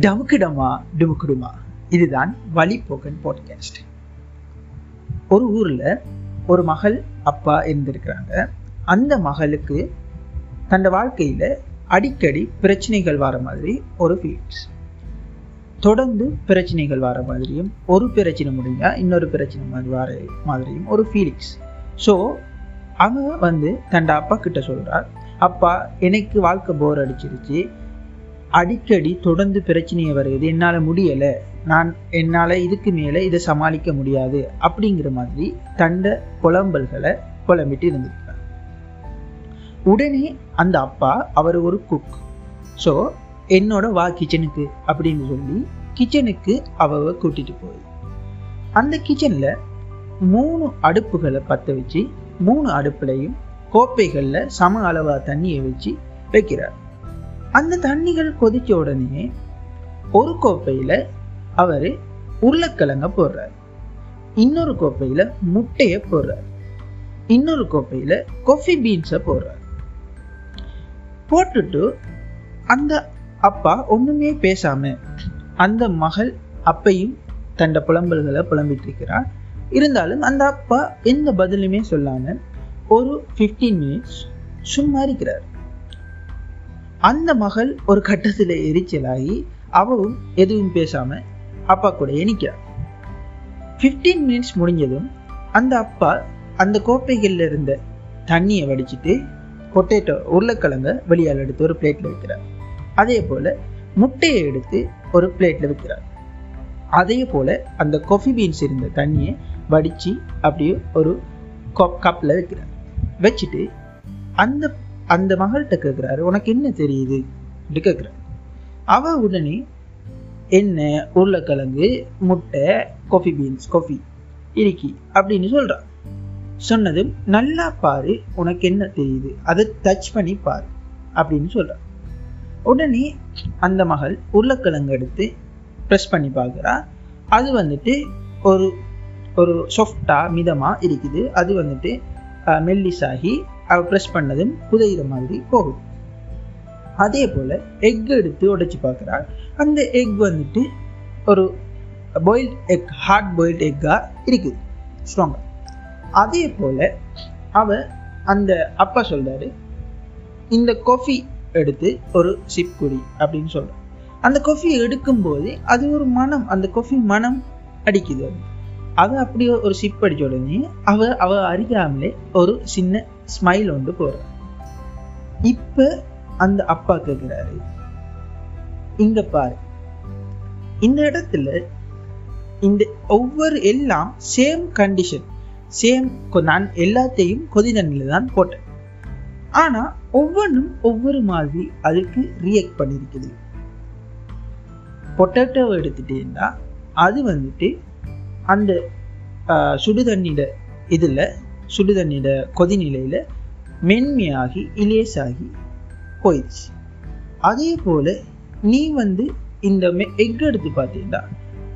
டமுக்கிடமா டுமுக்குடுமா? இதுதான் வழிபோக்கன் பாட்காஸ்ட் ஒரு ஊரில் ஒரு மகள் அப்பா இருந்திருக்கிறாங்க. அந்த மகளுக்கு தன் வாழ்க்கையில் அடிக்கடி பிரச்சனைகள் வர மாதிரி ஒரு ஃபீல்ஸ் தொடர்ந்து பிரச்சனைகள் வர மாதிரியும் ஒரு பிரச்சனை முடிஞ்சால் இன்னொரு பிரச்சனை மாதிரி வர மாதிரியும் ஒரு ஃபீலிங்ஸ் ஸோ அவன் வந்து தன் அப்பா கிட்ட சொல்கிறார் அப்பா எனக்கு வாழ்க்கை போர் அடிச்சிருச்சு. அடிக்கடி தொடர்ந்து பிரச்சனையை வருது என்னால் முடியலை. நான் என்னால் இதுக்கு மேலே இதை சமாளிக்க முடியாது. அப்படிங்கிற மாதிரி தண்ட புலம்பல்களை புலம்பிட்டு இருந்திருக்கார். உடனே அந்த அப்பா அவர் ஒரு குக் ஸோ என்னோட வா கிச்சனுக்கு அப்படின்னு சொல்லி கிச்சனுக்கு அவ கூட்டிட்டு போகுது அந்த கிச்சன்ல மூணு அடுப்புகளை பற்ற வச்சு மூணு அடுப்புலையும் கோப்பைகளில் சம அளவா தண்ணியை வச்சு வைக்கிறார். அந்த தண்ணிகள் கொதிச்ச உடனே ஒரு கோப்பையில அவர் உருளைக்கிழங்க போடுறார். இன்னொரு கோப்பையில முட்டையை போடுறார். இன்னொரு கோப்பையில கொஃபி பீன்ஸை போடுறார். போட்டுட்டு அந்த அப்பா ஒண்ணுமே பேசாம அந்த மகள் அப்பையும் தண்ட புலம்பல்களை புலம்பிட்டு இருக்கிறார். இருந்தாலும் அந்த அப்பா எந்த பதிலுமே சொல்லாம ஒரு ஃபிஃப்டீன் மினிட்ஸ் சும்மா இருக்கிறார். அந்த மகள் ஒரு கட்டத்துல எரிச்சலாகி அவளும் எதுவும் பேசாம அப்பா கூட நிற்கிறார் ஃபிஃப்டீன் மினிட்ஸ் முடிஞ்சதும் அந்த அப்பா அந்த கோப்பைகள்ல இருந்த தண்ணியை வடிச்சிட்டு பொட்டேட்டோ உருளைக்கிழங்க வெளியால் எடுத்து ஒரு பிளேட்ல வைக்கிறார். அதே போல முட்டையை எடுத்து ஒரு பிளேட்ல வைக்கிறார். அதே போல அந்த காஃபி பீன்ஸ் இருந்த தண்ணியை வடிச்சு அப்படியே ஒரு கப்ல வைக்கிறார். வச்சுட்டு அந்த அந்த மகள்கிட்ட கேட்குறாரு உனக்கு என்ன தெரியுது? அப்படி கேட்குறாரு அவ உடனே எண்ணெய் உருளைக்கிழங்கு முட்டை காஃபி பீன்ஸ் காஃபி இறுக்கி அப்படின்னு சொல்கிறான் சொன்னதும் நல்லா பாரு உனக்கு என்ன தெரியுது? அதை டச் பண்ணி பாரு அப்படின்னு சொல்றான் உடனே அந்த மகள் உருளைக்கிழங்கு எடுத்து ப்ரெஸ் பண்ணி பார்க்குறா அது வந்துட்டு ஒரு ஒரு சாஃப்டாக மிதமாக இருக்குது. அது வந்துட்டு மெல்லிஸாகி அவ ப்ரெஸ் பண்ணதும் புதையிற மாதிரி போகுது அதே போல எக் எடுத்து உடைச்சு பார்க்குறாள். அந்த எக் வந்துட்டு ஒரு பாயில்ட் எக் ஹார்ட் பாயில்ட் எக்கா இருக்குது. ஸ்ட்ராங்காக அதே போல அவ அந்த அப்பா சொல்றாரு இந்த கொஃபி எடுத்து ஒரு சிப் குடி அப்படின்னு சொல்றான். அந்த காஃபியை எடுக்கும்போது அது ஒரு மனம் அந்த கொஃபி மனம் அடிக்குது. அது அவள் அப்படி ஒரு சிப் அடிச்ச உடனே அவ அவ அறியாமலே ஒரு சின்ன ஸ்மைல் ஒன்று போற இப்ப அந்த அப்பா கேட்கிறாரு இங்க பாரு. இந்த இடத்துல இந்த ஒவ்வொரு எல்லாம் சேம் கண்டிஷன் சேம் நான் எல்லாத்தையும் கொதி தண்ணியில தான் போட்டேன். ஆனா ஒவ்வொன்றும் ஒவ்வொரு மாதிரி அதுக்கு ரியாக்ட் பண்ணிருக்குது. பொட்டேட்டோவை எடுத்துட்டேன்னா அது வந்துட்டு அந்த சுடு இதில் இதுல சுடு தண்ணியில மென்மையாகி இலேசாகி போயிடுச்சு. அதே போல் நீ வந்து இந்த எக் எடுத்து பார்த்தீங்கன்னா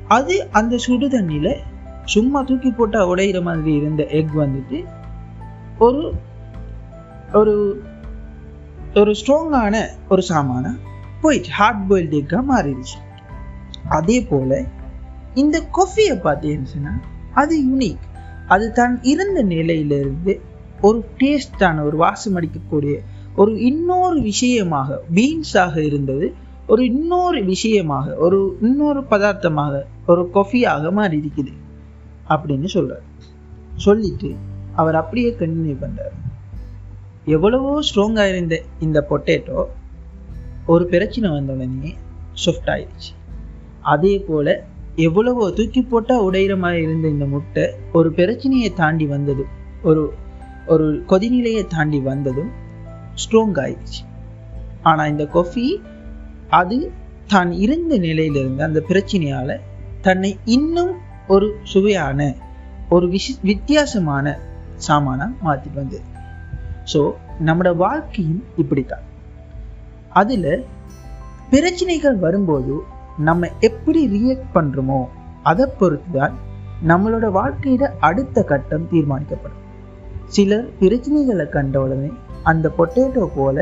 அது அந்த சுடு தண்ணியில் சும்மா தூக்கி போட்டால் உடையிற மாதிரி இருந்த எக் வந்துட்டு ஒரு ஒரு ஒரு ஸ்ட்ராங்கான ஒரு சாமானாக போயிடுச்சு. ஹார்ட் பாயில்டு எக்காக மாறிடுச்சு. அதே போல் இந்த கொஃபியை பார்த்தீங்கன்னா அது யூனிக் அது தான் இருந்த நிலையிலிருந்து ஒரு டேஸ்டான ஒரு வாசம் அடிக்கக்கூடிய ஒரு இன்னொரு விஷயமாக பீன்ஸாக இருந்தது. ஒரு இன்னொரு விஷயமாக ஒரு இன்னொரு பதார்த்தமாக ஒரு கொஃபியாக மாறி இருக்குது அப்படின்னு சொல்றார். சொல்லிட்டு அவர் அப்படியே கண்டினியூ பண்ணார் எவ்வளவோ ஸ்ட்ராங்காக இருந்த இந்த பொட்டேட்டோ ஒரு பிரச்சனை வந்த உடனே சாஃப்ட் ஆயிடுச்சு. அதே போல எவ்வளவோ தூக்கி போட்டால் உடையிற மாதிரி இருந்த இந்த முட்டை ஒரு பிரச்சனையை தாண்டி வந்தது. ஒரு ஒரு கொதிநிலையை தாண்டி வந்ததும் ஸ்ட்ராங் ஆயிடுச்சு. ஆனால் இந்த கொஃபி அது தான் இருந்த நிலையிலிருந்து அந்த பிரச்சனையால தன்னை இன்னும் ஒரு சுவையான ஒரு விஷ வித்தியாசமான சாமானாக மாற்றிட்டு வந்தது. ஸோ நம்மளோட வாழ்க்கையும் இப்படித்தான். அதில் பிரச்சனைகள் வரும்போது நம்ம எப்படி ரியாக்ட் பண்றோமோ அதை பொறுத்து தான் நம்மளோட வாழ்க்கையில அடுத்த கட்டம் தீர்மானிக்கப்படும். சிலர் பிரச்சனைகளை கண்ட உடனே அந்த பொட்டேட்டோ போல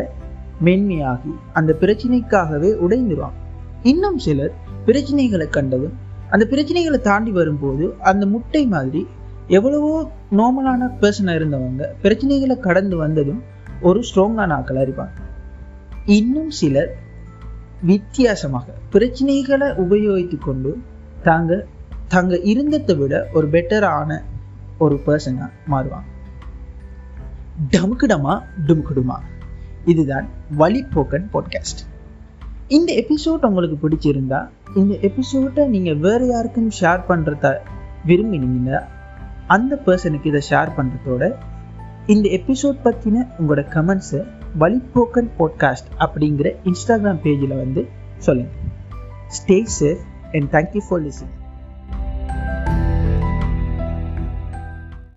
மென்மையாகி அந்த பிரச்சனைக்காகவே உடைந்துருவாங்க. இன்னும் சிலர் பிரச்சனைகளை கண்டதும் அந்த பிரச்சனைகளை தாண்டி வரும்போது அந்த முட்டை மாதிரி எவ்வளவோ நார்மலான பர்சனாக இருந்தவங்க பிரச்சனைகளை கடந்து வந்ததும் ஒரு ஸ்ட்ராங்கான ஆக்கள் அறிவாங்க இன்னும் சிலர் வித்தியாசமாக பிரச்சனைகளை உபயோகித்து கொண்டு தாங்க தாங்க இருந்ததை விட ஒரு பெட்டரான ஒரு பர்சனாக மாறுவாங்க. டமுக்குடமா டுமுக்குடுமா. இதுதான் வழிபோக்கன் பாட்காஸ்ட் இந்த எபிசோட் உங்களுக்கு பிடிச்சிருந்தா இந்த எபிசோட்டை நீங்கள் வேறு யாருக்கும் ஷேர் பண்ணுறத விரும்பினீங்கன்னா அந்த பர்சனுக்கு இதை ஷேர் பண்ணுறதோட இந்த எபிசோட் பற்றின உங்களோட கமெண்ட்ஸை வழிப்போக்கன் பாட்காஸ்ட் அப்படிங்கிற இன்ஸ்டாகிராம் பேஜில் வந்து சொல்லுங்கள் stay safe and thank you for listening